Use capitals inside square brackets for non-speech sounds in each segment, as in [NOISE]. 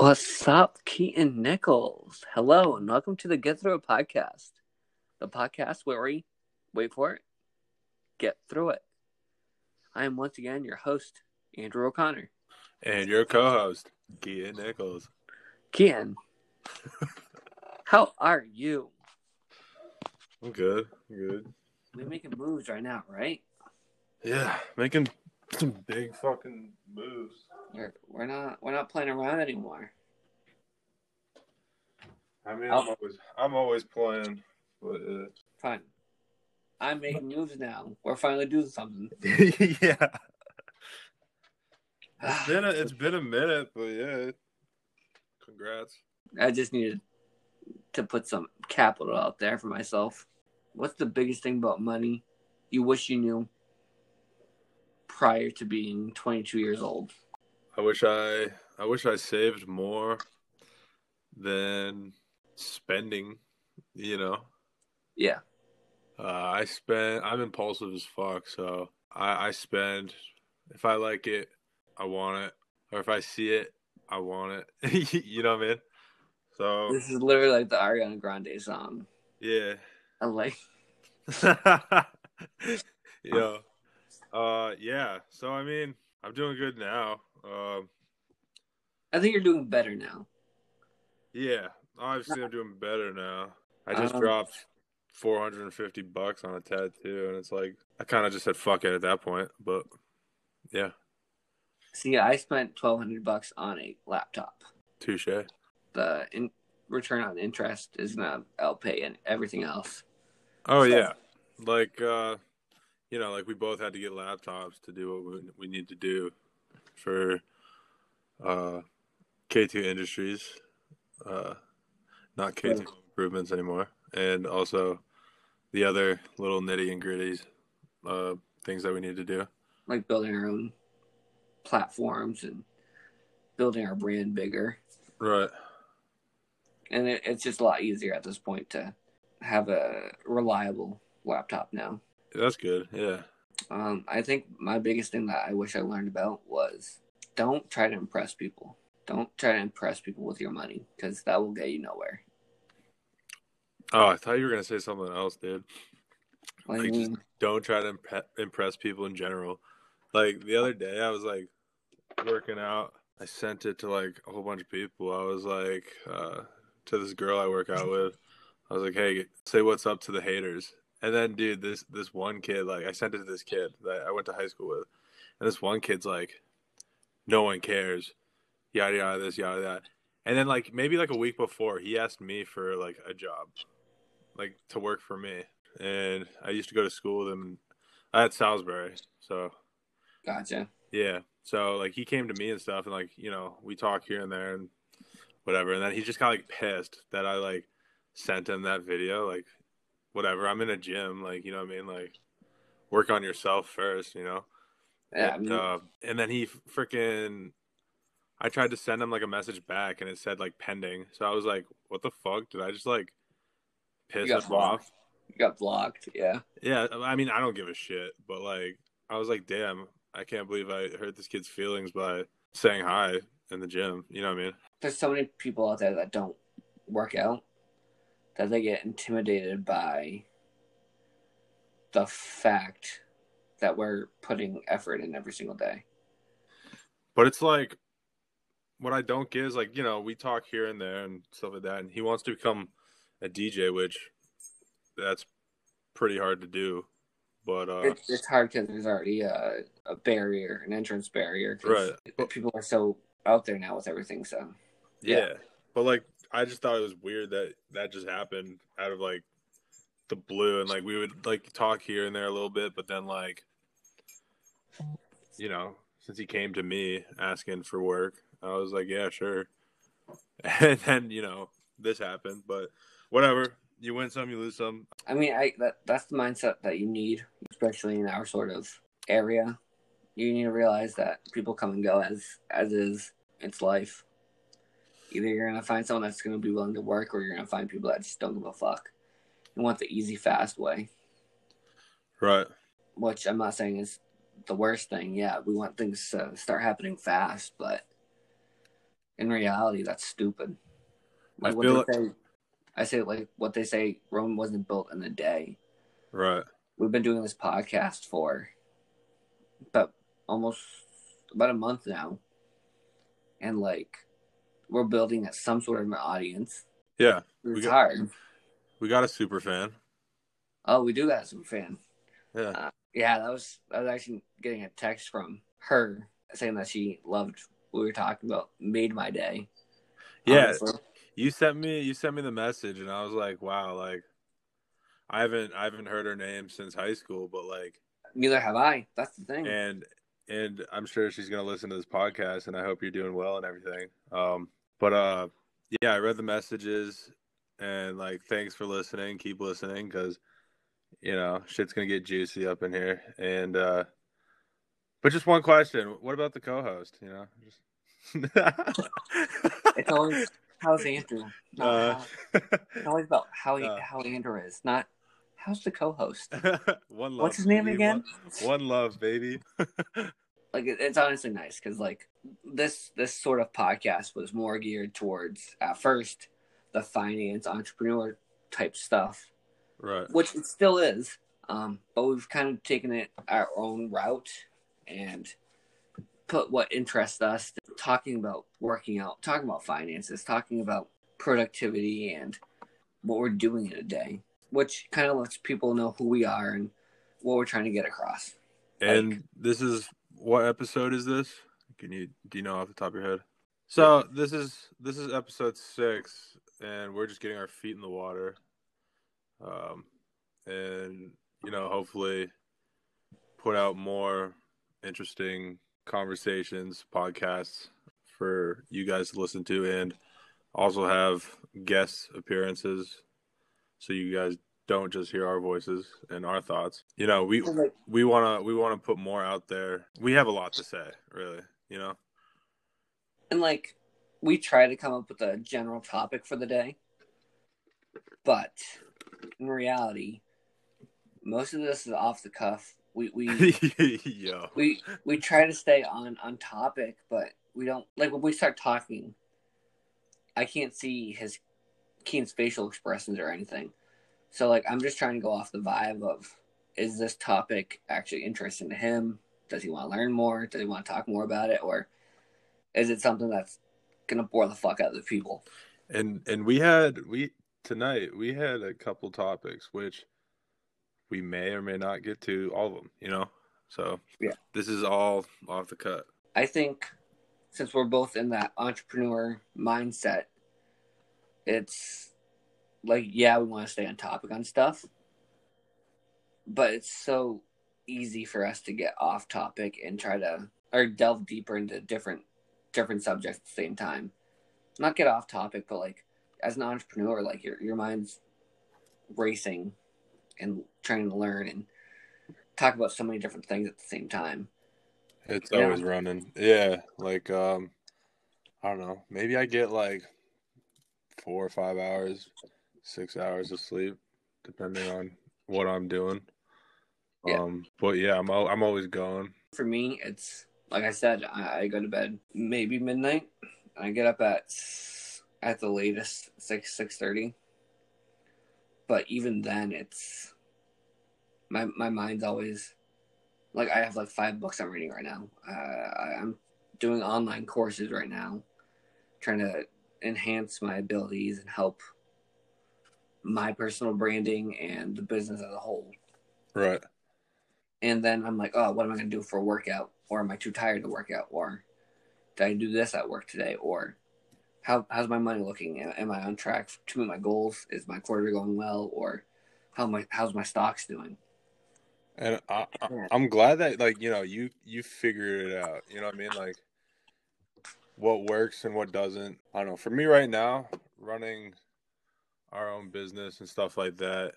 What's up, Keaton Nichols? Hello, and welcome to the Get Through It podcast. The podcast where we, wait for it, get through it. I am once again your host, Andrew O'Connor. And your co-host, Keaton Nichols. Keaton, how are you? I'm good. I'm good. We're making moves right now, right? Yeah, making some big fucking moves. We're, we're not we're not playing around anymore. I mean, Oh. I'm always I'm always playing, but uh... Fine. I'm making moves now. We're finally doing something. [LAUGHS] yeah, it's [SIGHS] been a, it's been a minute, but yeah, congrats. I just needed to put some capital out there for myself. What's the biggest thing about money you wish you knew prior to being 22 years old? I wish I I wish I saved more than spending. You know, Yeah. Uh, I spend. I'm impulsive as fuck, so I, I spend. If I like it, I want it, or if I see it, I want it. [LAUGHS] you know what I mean? So This is literally like the Ariana Grande song. yeah, I like [LAUGHS] yeah, uh, yeah. So I mean, I'm doing good now. Um, I think you're doing better now. yeah, obviously I'm doing better now. I just Um, dropped 450 bucks on a tattoo, and it's like I kind of just said fuck it at that point. But yeah, See, I spent 1200 bucks on a laptop. touche. The in, return on interest is gonna outpay and everything else. Oh So- yeah, like uh, you know, like we both had to get laptops to do what we, we need to do for uh, K two Industries, uh, not K two Improvements anymore, and also the other little nitty and gritties uh, things that we need to do. Like building our own platforms and building our brand bigger. Right. and it, it's just a lot easier at this point to have a reliable laptop now. That's good. Yeah. Um, I think my biggest thing that I wish I learned about was don't try to impress people. Don't try to impress people with your money because that will get you nowhere. Oh, I thought you were gonna say something else, dude. Like, just don't try to impre- impress people in general. Like the other day, I was like working out. I sent it to like a whole bunch of people. I was like uh, to this girl I work out with. I was like, "Hey, say what's up to the haters." And then, dude, this this one kid, like, I sent it to this kid that I went to high school with, and this one kid's like, "No one cares," yada yada, this yada that. And then, like, maybe like a week before, he asked me for like a job, like to work for me. And I used to go to school with him. at Salisbury, so Gotcha. yeah. So like he came to me and stuff, and like you know we talk here and there and whatever. And then he just got like pissed that I like sent him that video. Like whatever, I'm in a gym. Like you know what I mean. Like work on yourself first, you know. Yeah, and, uh, and then he freaking. I tried to send him like a message back, and it said like pending. So I was like, "What the fuck? Did I just like piss him off?" you got blocked. Yeah. Yeah, I mean, I don't give a shit, but like, I was like, damn, I can't believe I hurt this kid's feelings by saying hi in the gym. You know what I mean? There's so many people out there that don't work out that they get intimidated by the fact that we're putting effort in every single day. But it's like, what I don't get is like, you know, we talk here and there and stuff like that, and he wants to become a DJ, which that's pretty hard to do. But uh, It's, it's hard because there's already a, a barrier, an entrance barrier. 'cause People are so out there now with everything. So yeah. yeah. but like, I just thought it was weird that that just happened out of like the blue, and like we would like talk here and there a little bit, but then like, you know, since he came to me asking for work, I was like, yeah, sure. [LAUGHS] And then you know this happened, but whatever. You win some, you lose some. I mean, I that that's the mindset that you need, especially in our sort of area. You need to realize that people come and go as as is. It's life. Either you're gonna find someone that's gonna be willing to work, or you're gonna find people that just don't give a fuck. You want the easy, fast way, Right. which I'm not saying is the worst thing. Yeah, we want things to start happening fast, but in reality, that's stupid. Like I what feel they like- say, I say like what they say. Rome wasn't built in a day. Right. We've been doing this podcast for about almost about a month now, and like we're building some sort of an audience. Yeah. It's We got- hard. We got a super fan. Oh, we do got a super fan. Yeah. Uh, yeah, that was I was actually getting a text from her saying that she loved what we were talking about. Made my day. Yeah. honestly. You sent me you sent me the message and I was like, wow, like I haven't I haven't heard her name since high school, but like Neither have I. That's the thing. and and I'm sure she's gonna listen to this podcast and I hope you're doing well and everything. Um but uh yeah, I read the messages and like thanks for listening. Keep listening because you know shit's gonna get juicy up in here. And uh but just one question: What about the co-host? You know, just [LAUGHS] It's always how's Andrew. Not Uh, how, it's always about how he, [LAUGHS] uh. how Andrew is, not how's the co-host. [LAUGHS] one love. What's his name baby. again? One, one love, baby. Like it's honestly nice because like this this sort of podcast was more geared towards at first the finance entrepreneur type stuff, right. which it still is. Um, but we've kind of taken it our own route and put what interests us talking about working out, talking about finances, talking about productivity and what we're doing in a day, which kind of lets people know who we are and what we're trying to get across. And this is what episode is this? Can you do you know off the top of your head? So this is this is episode six, and we're just getting our feet in the water, um, and you know hopefully put out more interesting conversations, podcasts for you guys to listen to, and also have guest appearances, so you guys don't just hear our voices and our thoughts. You know, we we want to we want to put more out there. We have a lot to say, really. You know. and like we try to come up with a general topic for the day but in reality most of this is off the cuff we we [LAUGHS] Yo. we we try to stay on on topic but we don't like when we start talking i can't see his keen's facial expressions or anything so like i'm just trying to go off the vibe of is this topic actually interesting to him does he want to learn more does he want to talk more about it or is it something that's gonna bore the fuck out of the people And and we had we tonight we had a couple topics which we may or may not get to all of them. You know. So Yeah. this is all off the cut. I think since we're both in that entrepreneur mindset, it's like, yeah, we want to stay on topic on stuff, but it's so easy for us to get off topic and try to or delve deeper into different different subjects at the same time. Not get off topic, but like as an entrepreneur, like your your mind's racing and trying to learn and talk about so many different things at the same time. It's Yeah. always running. Yeah, like um I don't know. Maybe I get like 4 or 5 hours, 6 hours of sleep depending on what I'm doing. Yeah. Um but yeah, I'm al- I'm always going. for me, it's like I said, I, I go to bed maybe midnight. I get up at at the latest six six thirty. But even then, it's my my mind's always like I have like five books I'm reading right now. Uh, I, I'm doing online courses right now, trying to enhance my abilities and help my personal branding and the business as a whole Right. and then I'm like, oh, what am I going to do for a workout? Or am I too tired to work out? Or did I do this at work today? Or how how's my money looking? Am- I on track to meet my goals? Is my quarter going well? Or how my how's my stocks doing? And I, I, I'm glad that like you know you you figured it out. You know what I mean? Like what works and what doesn't. I don't know. For me right now, running our own business and stuff like that,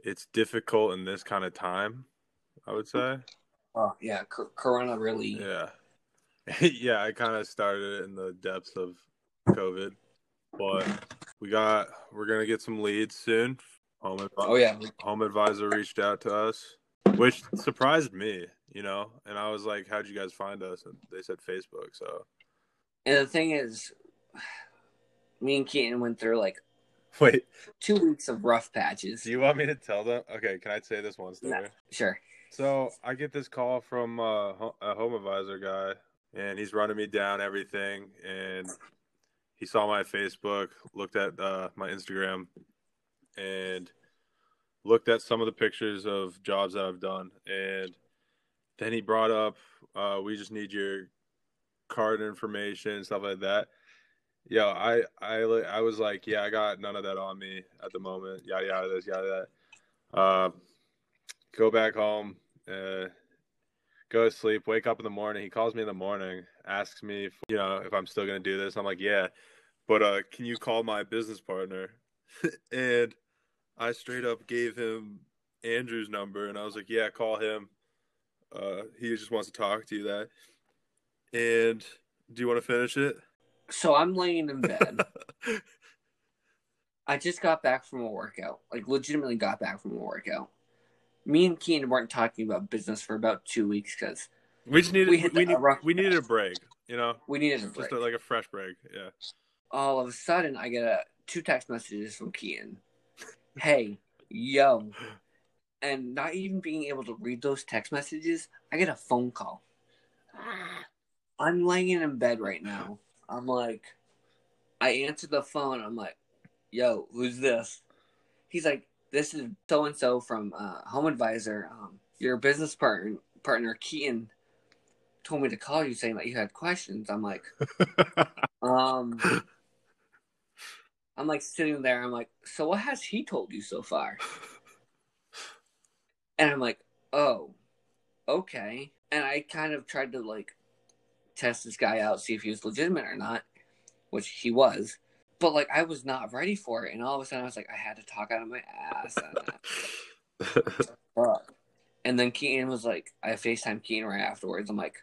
it's difficult in this kind of time. I would say. Oh yeah, C- Corona really. Yeah, [LAUGHS] yeah. I kind of started in the depths of COVID, but we got we're gonna get some leads soon. Home advi- Oh yeah, home advisor reached out to us, which surprised me, you know. And I was like, "How'd you guys find us?" And they said Facebook. So And the thing is, me and Keaton went through like [LAUGHS] Wait, two weeks of rough patches. do you want me to tell them? Okay, can I say this one story? No. Sure. So I get this call from uh, a home advisor guy, and he's running me down everything. And he saw my Facebook, looked at uh, my Instagram, and looked at some of the pictures of jobs that I've done. And then he brought up, uh, "We just need your card information, and stuff like that." Yo, I, I, I was like, yeah, I got none of that on me at the moment. Yada yada this, yada that. Uh, go back home, uh, go to sleep, wake up in the morning. He calls me in the morning, asks me, if, you know, if I'm still gonna do this. I'm like, yeah, but uh, can you call my business partner? [LAUGHS] and I straight up gave him Andrew's number, and I was like, yeah, call him. Uh, he just wants to talk to you. That. And do you want to finish it? So I'm laying in bed. [LAUGHS] I just got back from a workout. Like legitimately got back from a workout. Me and Keaton weren't talking about business for about two weeks because we just needed We hit we, a need, we needed a break. You know, we needed a break. just a, like a fresh break. Yeah. All of a sudden, I get a, two text messages from Keaton. Hey, yo. And not even being able to read those text messages, I get a phone call. I'm laying in bed right now. I'm like, I answer the phone. I'm like, yo, who's this? He's like, this is so and so from uh, Home Advisor. Um, your business partner, partner Keaton, told me to call you saying that you had questions. I'm like, [LAUGHS] um, I'm like sitting there. I'm like, so what has he told you so far? [LAUGHS] And I'm like, oh, okay. And I kind of tried to like test this guy out, see if he was legitimate or not, which he was. But like, I was not ready for it. And all of a sudden, I was like, I had to talk out of my ass. [LAUGHS] And, then Keaton was like, I FaceTime Keaton right afterwards. I'm like,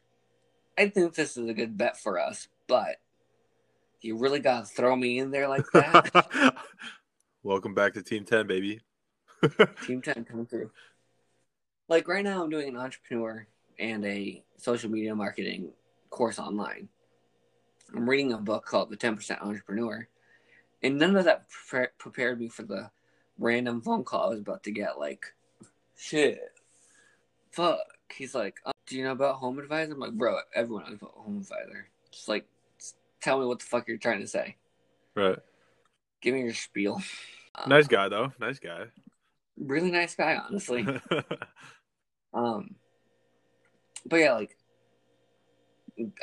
I think this is a good bet for us, but you really got to throw me in there like that? [LAUGHS] Welcome back to Team Ten, baby. [LAUGHS] Team 10 coming through. Like right now, I'm doing an entrepreneur and a social media marketing course online. I'm reading a book called The 10% Entrepreneur, and none of that pre- prepared me for the random phone call I was about to get. Like, shit, fuck. He's like, oh, do you know about Home Advisor? I'm like, bro, everyone knows about Home Advisor. Just like, just tell me what the fuck you're trying to say. right. Give me your spiel. [LAUGHS] Nice guy though. Nice guy. Really nice guy, honestly. [LAUGHS] Um, but yeah, like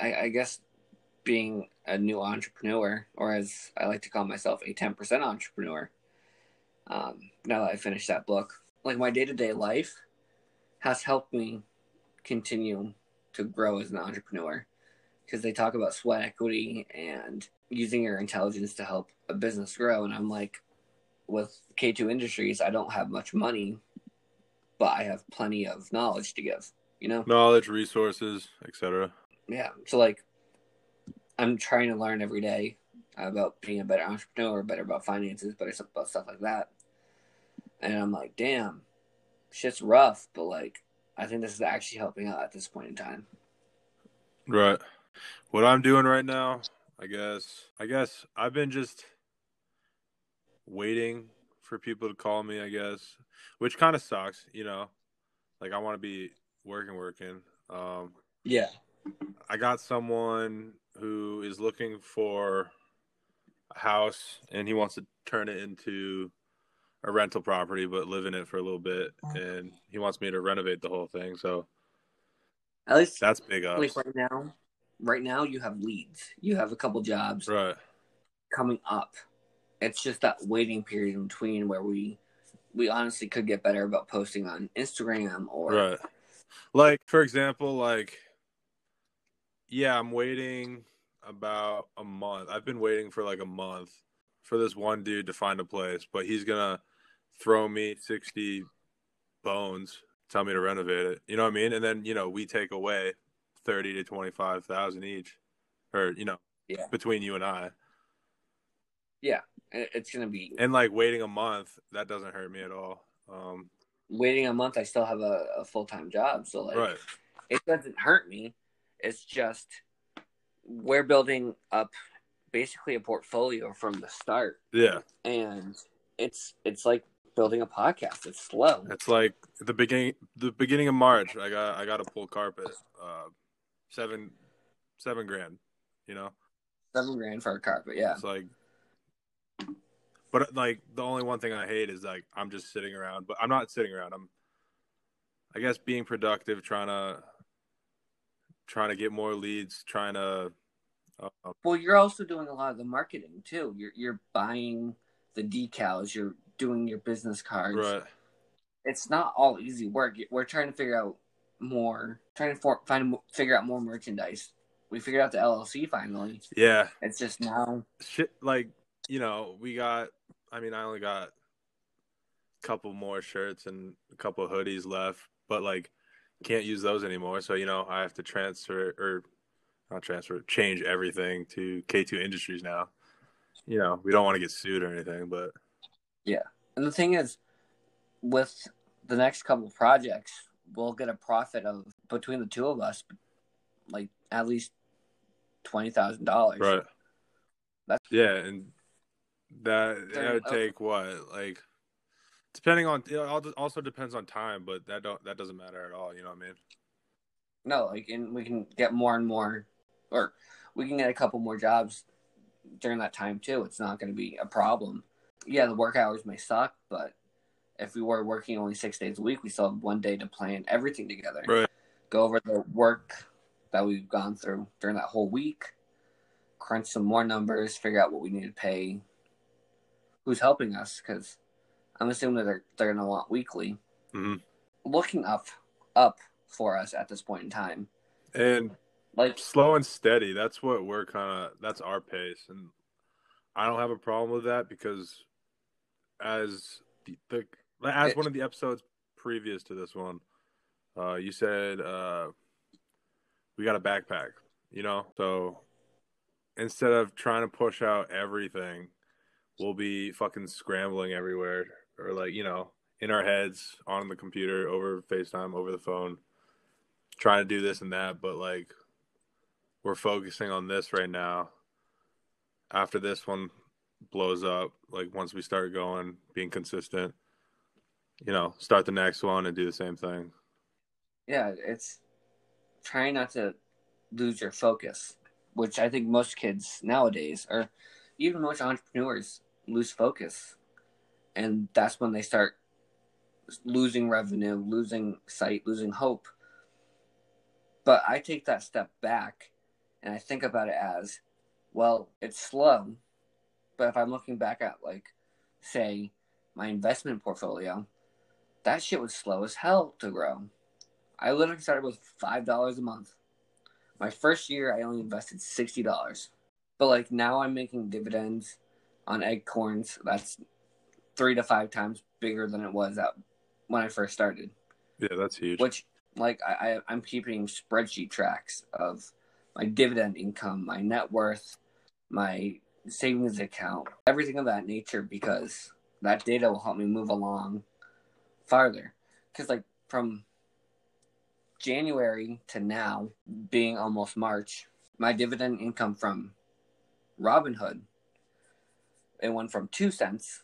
I, I guess being a new entrepreneur, or as I like to call myself, a ten percent entrepreneur. Um, now that I finished that book, like my day to day life has helped me continue to grow as an entrepreneur because they talk about sweat equity and using your intelligence to help a business grow. And I'm like, with K2 Industries, I don't have much money, but I have plenty of knowledge to give, you know? Knowledge, resources, etc. Yeah. So, like, I'm trying to learn every day about being a better entrepreneur, better about finances, better stuff- about stuff like that. And I'm like, damn, shit's rough, but like, I think this is actually helping out at this point in time. Right. What I'm doing right now, I guess. I guess I've been just waiting for people to call me. I guess, which kind of sucks. You know, like I want to be working, working. Um, Yeah. I got someone who is looking for a house and he wants to turn it into a rental property but live in it for a little bit mm. and he wants me to renovate the whole thing so At least, that's big ups like, right now, right now, you have leads. You have a couple jobs right coming up. It's just that waiting period in between where we, we honestly could get better about posting on Instagram or right like for example like yeah i'm waiting about a month i've been waiting for like a month for this one dude to find a place but he's gonna throw me 60 bones tell me to renovate it you know what i mean and then you know we take away 30 to 25 thousand each or you know Yeah. between you and i Yeah, it's gonna be and like waiting a month that doesn't hurt me at all um waiting a month. I still have a, a full time job, so like right it doesn't hurt me. It's just we're building up basically a portfolio from the start, Yeah, and it's it's like building a podcast. It's slow. it's like the beginning the beginning of March. I got I got a pull carpet, uh, seven seven grand. You know, Seven grand for a carpet. Yeah. it's like. But like the only one thing I hate is like I'm just sitting around, but I'm not sitting around. I'm, I guess, being productive, trying to, trying to get more leads, trying to, uh, Well, you're also doing a lot of the marketing too. You're you're buying the decals. You're doing your business cards. right, It's not all easy work. We're trying to figure out more. Trying to for, find figure out more merchandise. We figured out the LLC finally. yeah, It's just now. shit like you know we got i mean i only got a couple more shirts and a couple of hoodies left but like can't use those anymore so you know i have to transfer or not transfer change everything to k2 industries now you know we don't want to get sued or anything but yeah. And the thing is, with the next couple projects, we'll get a profit of between the two of us, like at least twenty thousand dollars. right That's- yeah and that that would uh, take what like depending on it also depends on time but that don't that doesn't matter at all you know what i mean No, like, and we can get more and more, or we can get a couple more jobs during that time too. It's not going to be a problem. Yeah, the work hours may suck, but if we were working only six days a week, we still have one day to plan everything together. right Go over the work that we've gone through during that whole week, crunch some more numbers, figure out what we need to pay, who's helping us, because I'm assuming that they're, they're going to want weekly. Mhm. Looking up, up for us at this point in time. and Like, slow and steady. That's what we're kind of. That's our pace, and I don't have a problem with that because, as the, the as one of the episodes previous to this one, uh, you said uh, we got a backpack. You know, so instead of trying to push out everything, we'll be fucking scrambling everywhere, or like you know, in our heads, on the computer, over FaceTime, over the phone, trying to do this and that, but like we're focusing on this right now. After this one blows up, like once we start going, being consistent, you know, start the next one and do the same thing. yeah, it's trying not to lose your focus, which I think most kids nowadays, or even most entrepreneurs, lose focus. And that's when they start losing revenue, losing sight, losing hope. But I take that step back and I think about it as well, it's slow. But if I'm looking back at, like, say, my investment portfolio, that shit was slow as hell to grow. I literally started with five dollars a month. My first year, I only invested sixty dollars, but like now, I'm making dividends on Acorns. That's three to five times bigger than it was at when I first started. Yeah, that's huge. Which, like, I, I I'm keeping spreadsheet tracks of my dividend income, my net worth, my savings account, everything of that nature, because that data will help me move along farther. Because like from January to now, being almost March, my dividend income from Robinhood it went from two cents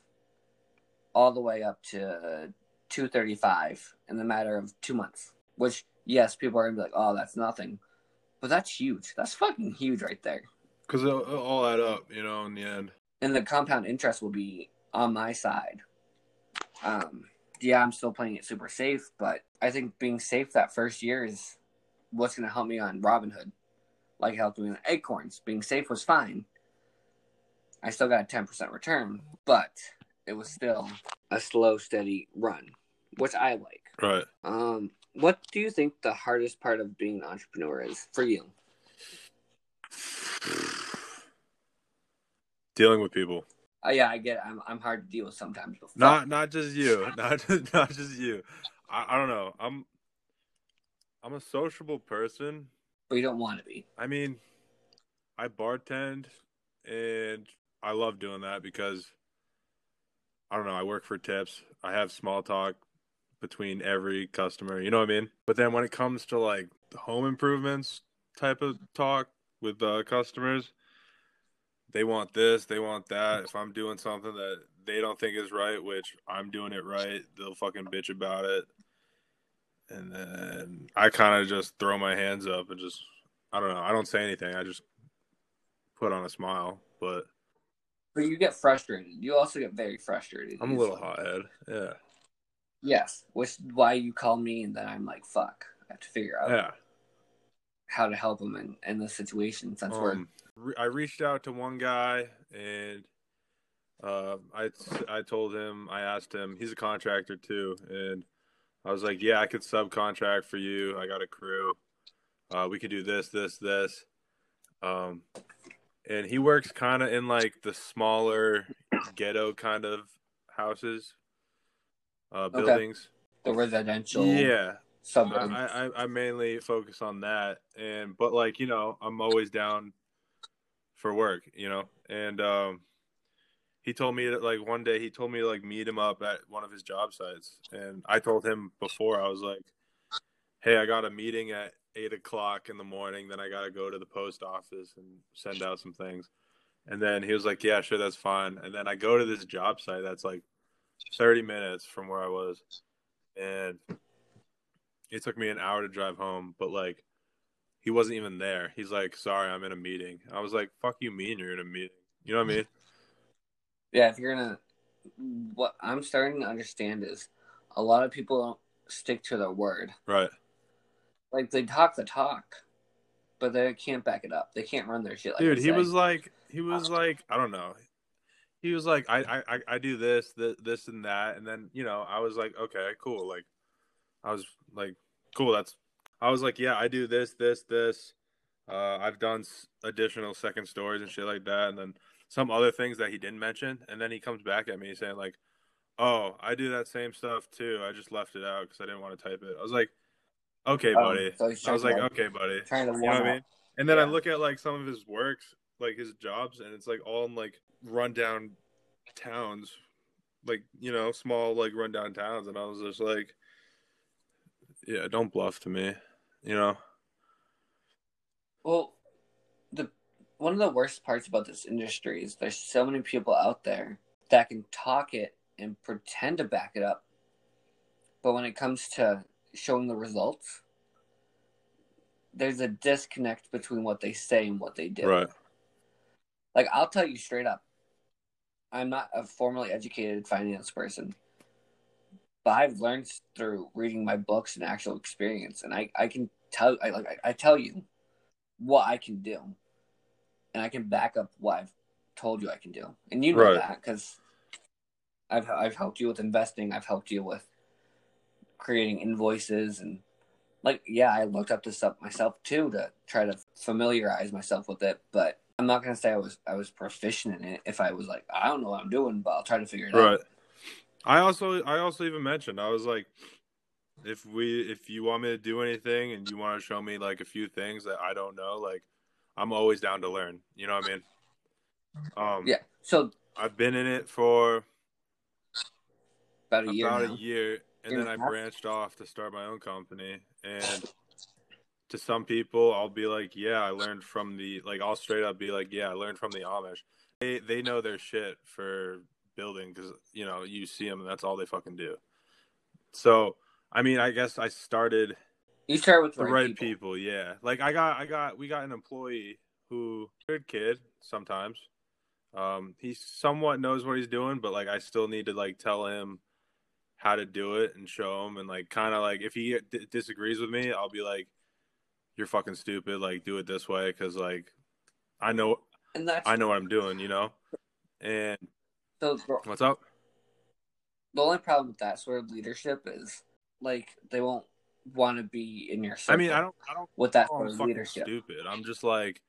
all the way up to two thirty five in the matter of two months. Which yes, people are gonna be like, "Oh, that's nothing," but that's huge. That's fucking huge right there. Because it'll, it'll all add up, you know, in the end. and the compound interest will be on my side. Um, yeah, I'm still playing it super safe, but I think being safe that first year is what's going to help me on Robinhood, like it helped me on Acorns. Being safe was fine. I still got a 10% return, but it was still a slow, steady run, which I like. Right. Um, what do you think the hardest part of being an entrepreneur is for you? Dealing with people. Oh, yeah, I get it. I'm, I'm hard to deal with sometimes. But. Not not just you. [LAUGHS] Not just, not just you. I, I don't know. I'm I'm a sociable person. but you don't want to be. I mean, I bartend and I love doing that because I don't know, I work for tips. I have small talk between every customer, you know what I mean? But then when it comes to like home improvements type of talk, with uh, customers. They want this, they want that. If I'm doing something that they don't think is right, which I'm doing it right, they'll fucking bitch about it. And then I kind of just throw my hands up and just, I don't know, I don't say anything. I just put on a smile. But But you get frustrated. You also get very frustrated. I'm a little hothead. Yeah. Yes, which is why you call me, and then I'm like, fuck. I have to figure out Yeah. how to help him in, in this situation since we're Um, re- I reached out to one guy and uh, I I told him I asked him he's a contractor too and I was like yeah I could subcontract for you I got a crew uh, we could do this this this um, and he works kind of in like the smaller ghetto kind of houses uh, Okay. buildings the residential yeah suburb. I, I I mainly focus on that, and but like you know, I'm always down for work, you know. And um, he told me that like one day he told me to like meet him up at one of his job sites, and I told him before I was like, "Hey, I got a meeting at eight o'clock in the morning. Then I got to go to the post office and send out some things." And then he was like, "Yeah, sure, that's fine." And then I go to this job site that's like 30 minutes from where I was, and it took me an hour to drive home, but like he wasn't even there. He's like, "Sorry, I'm in a meeting." I was like, "Fuck you, mean you're in a meeting?" You know what I mean? [LAUGHS] Yeah, if you're gonna, what I'm starting to understand is a lot of people don't stick to their word. Right. Like they talk the talk, but they can't back it up. They can't run their shit. Like Dude, he say. was like, he was like, I don't know. He was like, I, I, I- do this, this, this, and that, and then you know, I was like, okay, cool. Like, I was like, cool. That's. I was like, yeah, I do this, this, this. Uh, I've done additional second stories and shit like that, and then some other things that he didn't mention, and then he comes back at me saying like, "Oh, I do that same stuff too. I just left it out because I didn't want to type it." I was like, "Okay, Oh, buddy." so I was like, "Okay, buddy." trying to You know what I mean? And then I look at like some of his works, like his jobs, and it's like all in like rundown towns, like you know, small like rundown towns, and I was just like, "Yeah, don't bluff to me," you know? Well, the one of the worst parts about this industry is there's so many people out there that can talk it and pretend to back it up, but when it comes to showing the results, there's a disconnect between what they say and what they do. Right. Like I'll tell you straight up, I'm not a formally educated finance person, but I've learned through reading my books and actual experience, and I I can tell I like I, tell you what I can do, and I can back up what I've told you I can do, and you know Right. that because I've I've helped you with investing, I've helped you with creating invoices and like yeah i looked up this up myself too to try to familiarize myself with it but i'm not going to say i was i was proficient in it if i was like i don't know what i'm doing but i'll try to figure it Right. out I also I also even mentioned I was like, if we if you want me to do anything and you want to show me like a few things that I don't know, like I'm always down to learn. You know what I mean? Um, yeah so I've been in it for about a year about now. a year, and then I branched off to start my own company. And to some people, I'll be like, "Yeah, I learned from the like." I'll straight up be like, "Yeah, I learned from the Amish." They they know their shit for building because you know you see them and that's all they fucking do. So I mean, I guess I started you start with the right, right, people. yeah. Like I got I got we got an employee who good kid sometimes. Um, he somewhat knows what he's doing, but like I still need to like tell him how to do it and show him and like kind of like if he d- disagrees with me, I'll be like, "You're fucking stupid. Like do it this way," because like I know and that's I know what I'm doing, you know. And so the, what's up? the only problem with that sort of leadership is like they won't want to be in your circle I mean, I don't I don't with that sort of leadership stupid. I'm just like,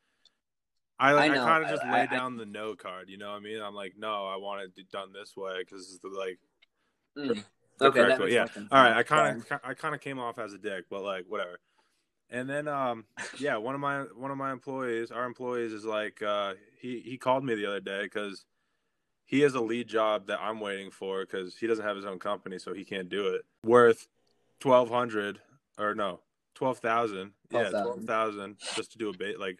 I I I, kind of just I- lay down the no card. You know what I mean? I'm like, no, I want it done this way because it's the like Mm. Okay correct way. Yeah. sense All right. I kind of I kind of came off as a dick, but like whatever. And then um [LAUGHS] yeah, one of my one of my employees, our employees is like uh he he called me the other day cuz he has a lead job that I'm waiting for cuz he doesn't have his own company so he can't do it. Worth 1200 or no, 12,000. Yeah, 12,000. 12,000 just to do a bait like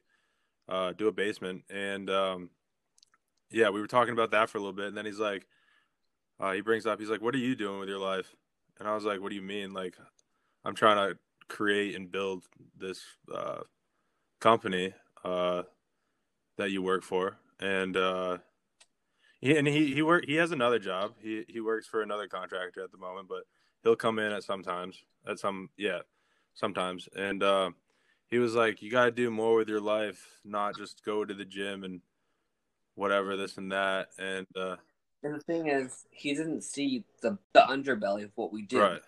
uh, do a basement, and um, yeah, we were talking about that for a little bit, and then he's like, uh, he brings up, he's like, "What are you doing with your life?" And I was like, "What do you mean?" Like, I'm trying to create and build this uh, company uh, that you work for, and uh, he, and he he work he has another job. He he works for another contractor at the moment, but he'll come in at sometimes at some yeah sometimes, and uh, he was like, "You got to do more with your life, not just go to the gym and whatever this and that." And uh, And the thing is, he didn't see the, the underbelly of what we do. right,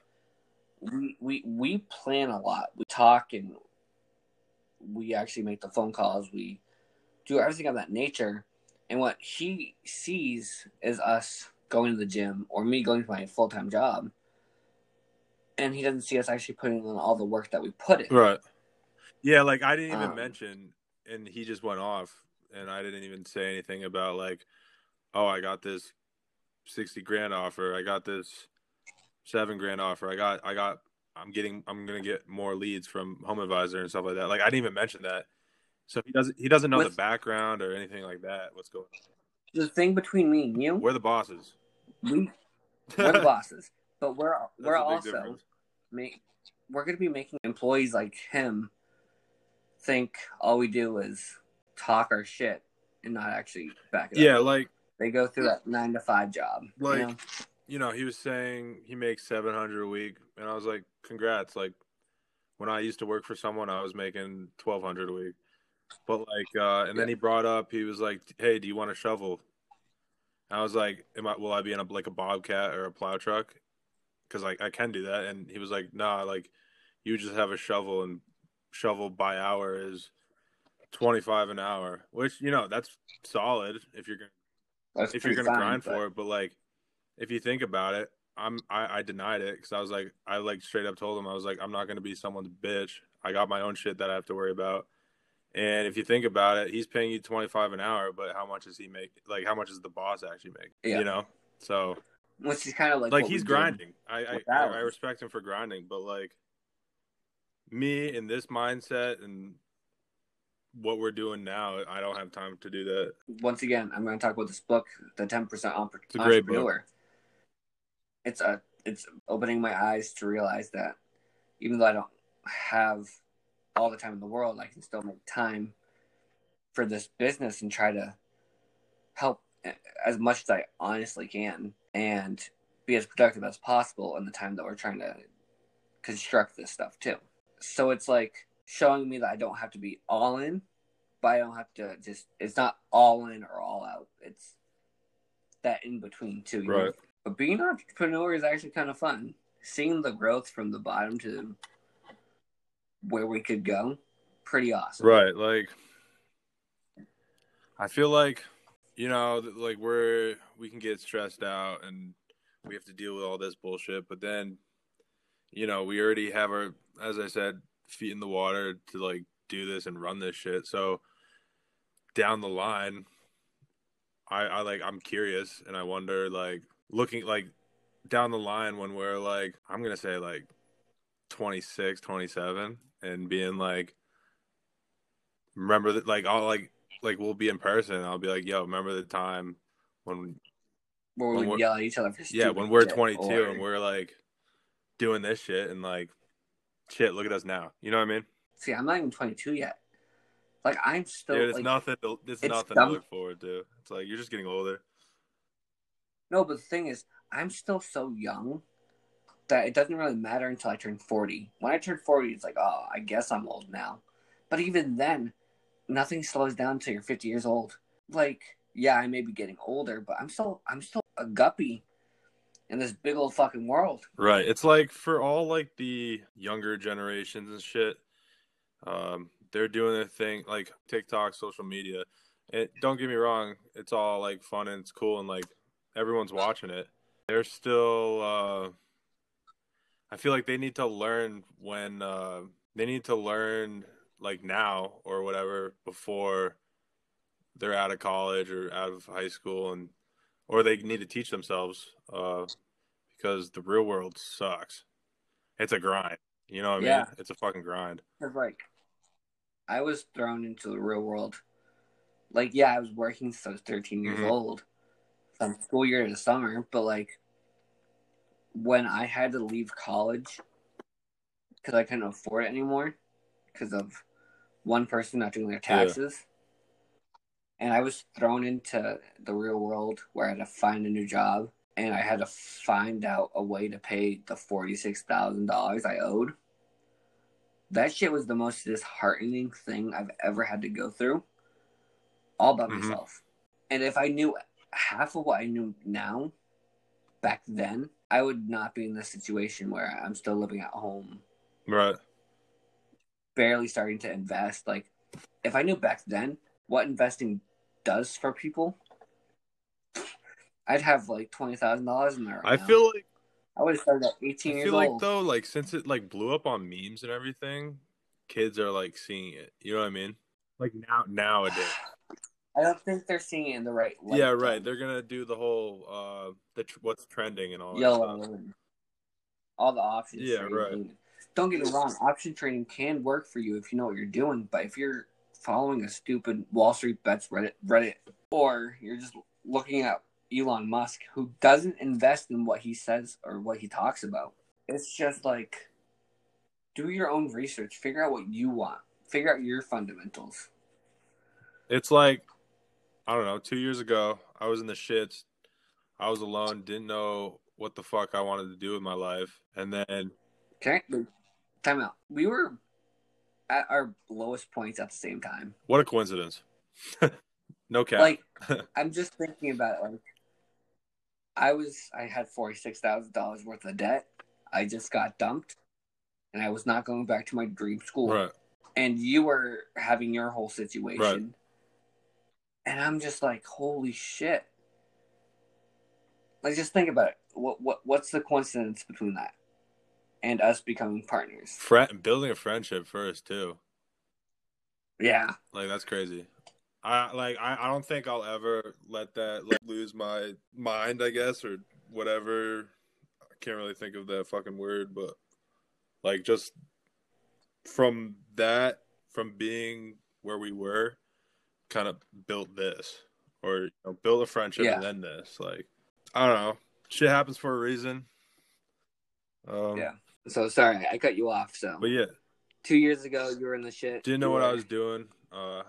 We, we we plan a lot. We talk and we actually make the phone calls. We do everything of that nature. And what he sees is us going to the gym or me going to my full time job. And he doesn't see us actually putting in all the work that we put in. right, yeah. Like I didn't even Um, mention, and he just went off, and I didn't even say anything about like, oh, I got this sixty grand offer. I got this seven grand offer. I got, I got, I'm getting, I'm gonna get more leads from Home Advisor and stuff like that. Like I didn't even mention that. So he doesn't, he doesn't know the background or anything like that. What's going? on? The thing between me and you, We're the bosses. we [LAUGHS] we're the bosses, but we're we're also make we're going to be making employees like him think all we do is talk our shit and not actually back it Yeah, up. like They go through that nine to five job. you Like- know? you know, he was saying he makes seven hundred a week, and I was like, "Congrats!" Like when I used to work for someone, I was making twelve hundred a week. But like, uh, and then he brought up, he was like, "Hey, do you want a shovel?" I was like, "Am I? Will I be in a like a bobcat or a plow truck? Because like I can do that." And he was like, "Nah, like you just have a shovel, and shovel by hour is twenty five an hour, which you know that's solid if you're gonna That's if you're gonna grind but- for it. But like, if you think about it, I'm I, I denied it because I was like, I like straight up told him I was like, I'm not gonna be someone's bitch. I got my own shit that I have to worry about. And if you think about it, he's paying you 25 an hour, but how much does he make? Like, how much does the boss actually make? Yeah. You know, so Which is kind of like like he's grinding. I I, I I respect him for grinding, but like me in this mindset and what we're doing now, I don't have time to do that. Once again, I'm going to talk about this book, The Ten Percent a great Entrepreneur. It's a it's opening my eyes to realize that even though I don't have all the time in the world, I can still make time for this business and try to help as much as I honestly can and be as productive as possible in the time that we're trying to construct this stuff too. So it's like showing me that I don't have to be all in, but I don't have to just it's not all in or all out. It's that in between too. you know? Right. But being an entrepreneur is actually kind of fun. Seeing the growth from the bottom to where we could go, pretty awesome. Right. Like, I feel like, you know, like we're, we can get stressed out and we have to deal with all this bullshit. But then, you know, we already have our, as I said, feet in the water to like do this and run this shit. So down the line, I, I like, I'm curious and I wonder, like, looking like down the line when we're like, I'm going to say like 26, 27 and being like, remember that like I'll like like we'll be in person and I'll be like, yo, remember the time when When we yell at each other for yeah, when we're 22 or- and we're like doing this shit and like shit, look at us now. You know what I mean? See, I'm not even 22 yet. Like I'm still Dude, it's like nothing to, it's, it's nothing dumb. to look forward to. It's like you're just getting older. no, but the thing is, I'm still so young that it doesn't really matter until I turn 40. When I turn 40, it's like, oh, I guess I'm old now. But even then, nothing slows down until you're 50 years old. Like, yeah, I may be getting older, but I'm still I'm still a guppy in this big old fucking world. Right. It's like for all like the younger generations and shit, um, they're doing their thing like TikTok, social media. And don't get me wrong, it's all like fun and it's cool and like everyone's watching it. They're still uh I feel like they need to learn when uh they need to learn like now or whatever before they're out of college or out of high school and or they need to teach themselves uh because the real world sucks. It's a grind. You know what I Yeah. mean? It's a fucking grind. Cause like, I was thrown into the real world. Like, yeah, I was working since I was 13 years Mhm. old, from school year to summer. But like, when I had to leave college because I couldn't afford it anymore because of one person not doing their taxes, and I was thrown into the real world where I had to find a new job and I had to find out a way to pay the forty-six thousand dollars I owed. That shit was the most disheartening thing I've ever had to go through, all by Mhm. myself. And if I knew half of what I knew now, back then, I would not be in this situation where I'm still living at home, Right. barely starting to invest. Like, if I knew back then what investing does for people, I'd have like twenty thousand dollars in there. Right I now. feel like I would have started at I eighteen years feel like old. though, like since it like blew up on memes and everything, kids are like seeing it. You know what I mean? Like now nowadays. [SIGHS] I don't think they're seeing it in the right light. yeah, right. They're gonna do the whole uh the tr- what's trending and all that yellow stuff. all the options. Yeah, trading. right. Don't get me wrong, option trading can work for you if you know what you're doing, but if you're following a stupid Wall Street bets Reddit Reddit or you're just looking at Elon Musk who doesn't invest in what he says or what he talks about. It's just like do your own research, figure out what you want, figure out your fundamentals. It's like I don't know. Two years ago, I was in the shits. I was alone. Didn't know what the fuck I wanted to do with my life, and then Okay? Time out. We were at our lowest points at the same time. what a coincidence. [LAUGHS] no cap. Like [LAUGHS] I'm just thinking about it. Like I was, I had forty six thousand dollars worth of debt. I just got dumped, and I was not going back to my dream school. right. And you were having your whole situation, Right. and I'm just like, holy shit! Like, just think about it. What what what's the coincidence between that and us becoming partners? Fri building a friendship first too. Yeah, Like that's crazy. I like I, I don't think I'll ever let that like, lose my mind, I guess, or whatever. I can't really think of that fucking word, but like just from that, from being where we were, kind of built this, or you know, built a friendship Yeah. and then this. Like I don't know, shit happens for a reason. Um, yeah. So sorry, I cut you off. So But yeah, two years ago, you were in the shit. didn't know what I was doing. Uh,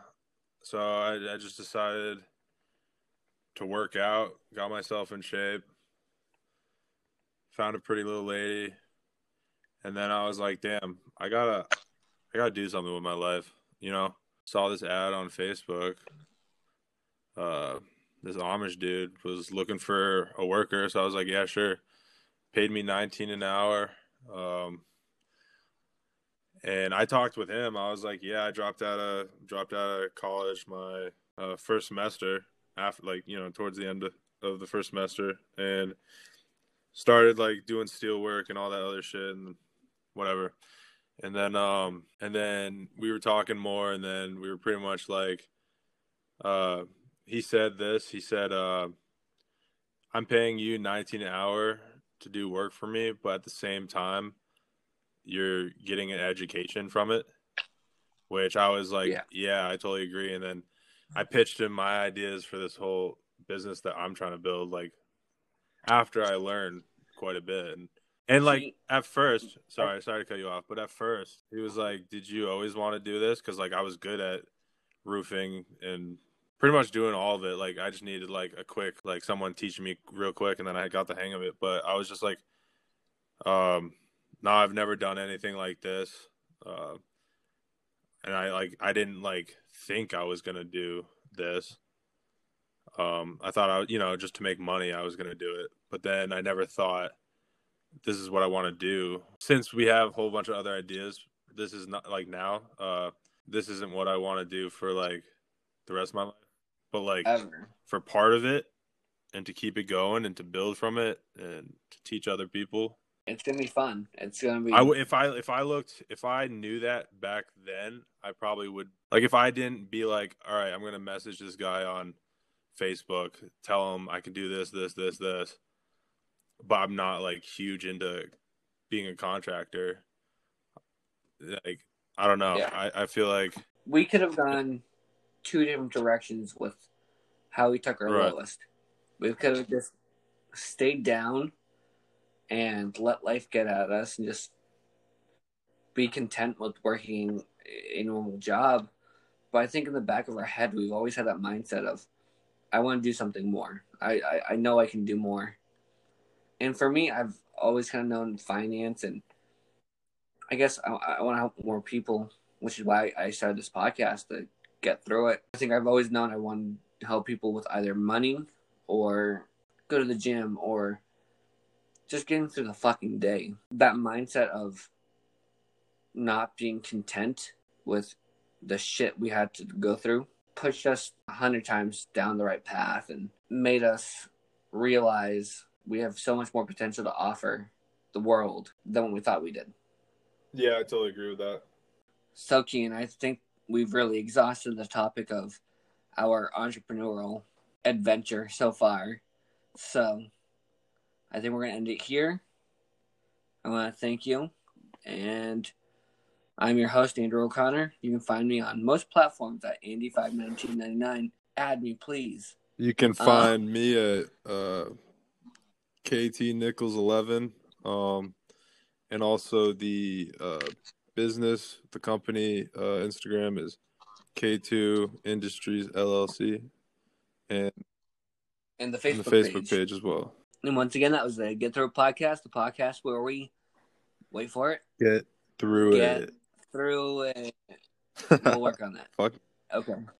so I, I just decided to work out, got myself in shape, found a pretty little lady, and then I was like, "Damn, I gotta, I gotta do something with my life." You know, saw this ad on Facebook. Uh, this Amish dude was looking for a worker, so I was like, "Yeah, sure." Paid me nineteen an hour. Um, and I talked with him. I was like, "Yeah, I dropped out of dropped out of college my uh, first semester after, like, you know, towards the end of, of the first semester, and started like doing steel work and all that other shit and whatever. And then, um, and then we were talking more, and then we were pretty much like, uh, he said this. He said, uh, "I'm paying you 19 an hour to do work for me, but at the same time." you're getting an education from it which i was like Yeah. yeah. i totally agree and then i mm-hmm. pitched him my ideas for this whole business that i'm trying to build like after i learned quite a bit and, and like at first mm-hmm. sorry sorry to cut you off but at first he was like did you always want to do this because like i was good at roofing and pretty much doing all of it. Like i just needed like a quick like someone teaching me real quick and then i got the hang of it. But i was just like um no i've never done anything like this uh and i like i didn't like think i was gonna do this. Um i thought i you know just to make money i was gonna do it. But then i never thought this is what i want to do. Since we have a whole bunch of other ideas this is not like now uh this isn't what i want to do for like the rest of my life but like ever. for part of it and to keep it going and to build from it and to teach other people It's gonna be fun. It's gonna be. I w- if I if I looked if I knew that back then, I probably would like if I didn't be like, all right, I'm gonna message this guy on Facebook, tell him I can do this, this, this, this, but I'm not like huge into being a contractor. Like I don't know. Yeah. I, I feel like we could have gone two different directions with how we took our Right. lowest. We could have just stayed down and let life get at us and just be content with working a normal job. But I think in the back of our head, we've always had that mindset of, I want to do something more. I, I, I know I can do more. And for me, I've always kind of known finance and I guess I, I want to help more people, which is why I started this podcast to get through it. I think I've always known I want to help people with either money or go to the gym or just getting through the fucking day. That mindset of not being content with the shit we had to go through pushed us a hundred times down the right path and made us realize we have so much more potential to offer the world than what we thought we did. Yeah, I totally agree with that. So, Keen, I think we've really exhausted the topic of our entrepreneurial adventure so far. So, I think we're going to end it here. I want to thank you. And I'm your host, Andrew O'Connor. You can find me on most platforms at Andy51999. Add me, please. You can Uh, find me at uh, KT Nichols eleven, um, and also the uh, business, the company uh, Instagram is K2 Industries LLC, and, And the and Facebook, the Facebook page. page. as well. And once again, that was the Get Through podcast, the podcast where we wait for it, Get through Get it. through it. [LAUGHS] We'll work on that. Fuck. Okay.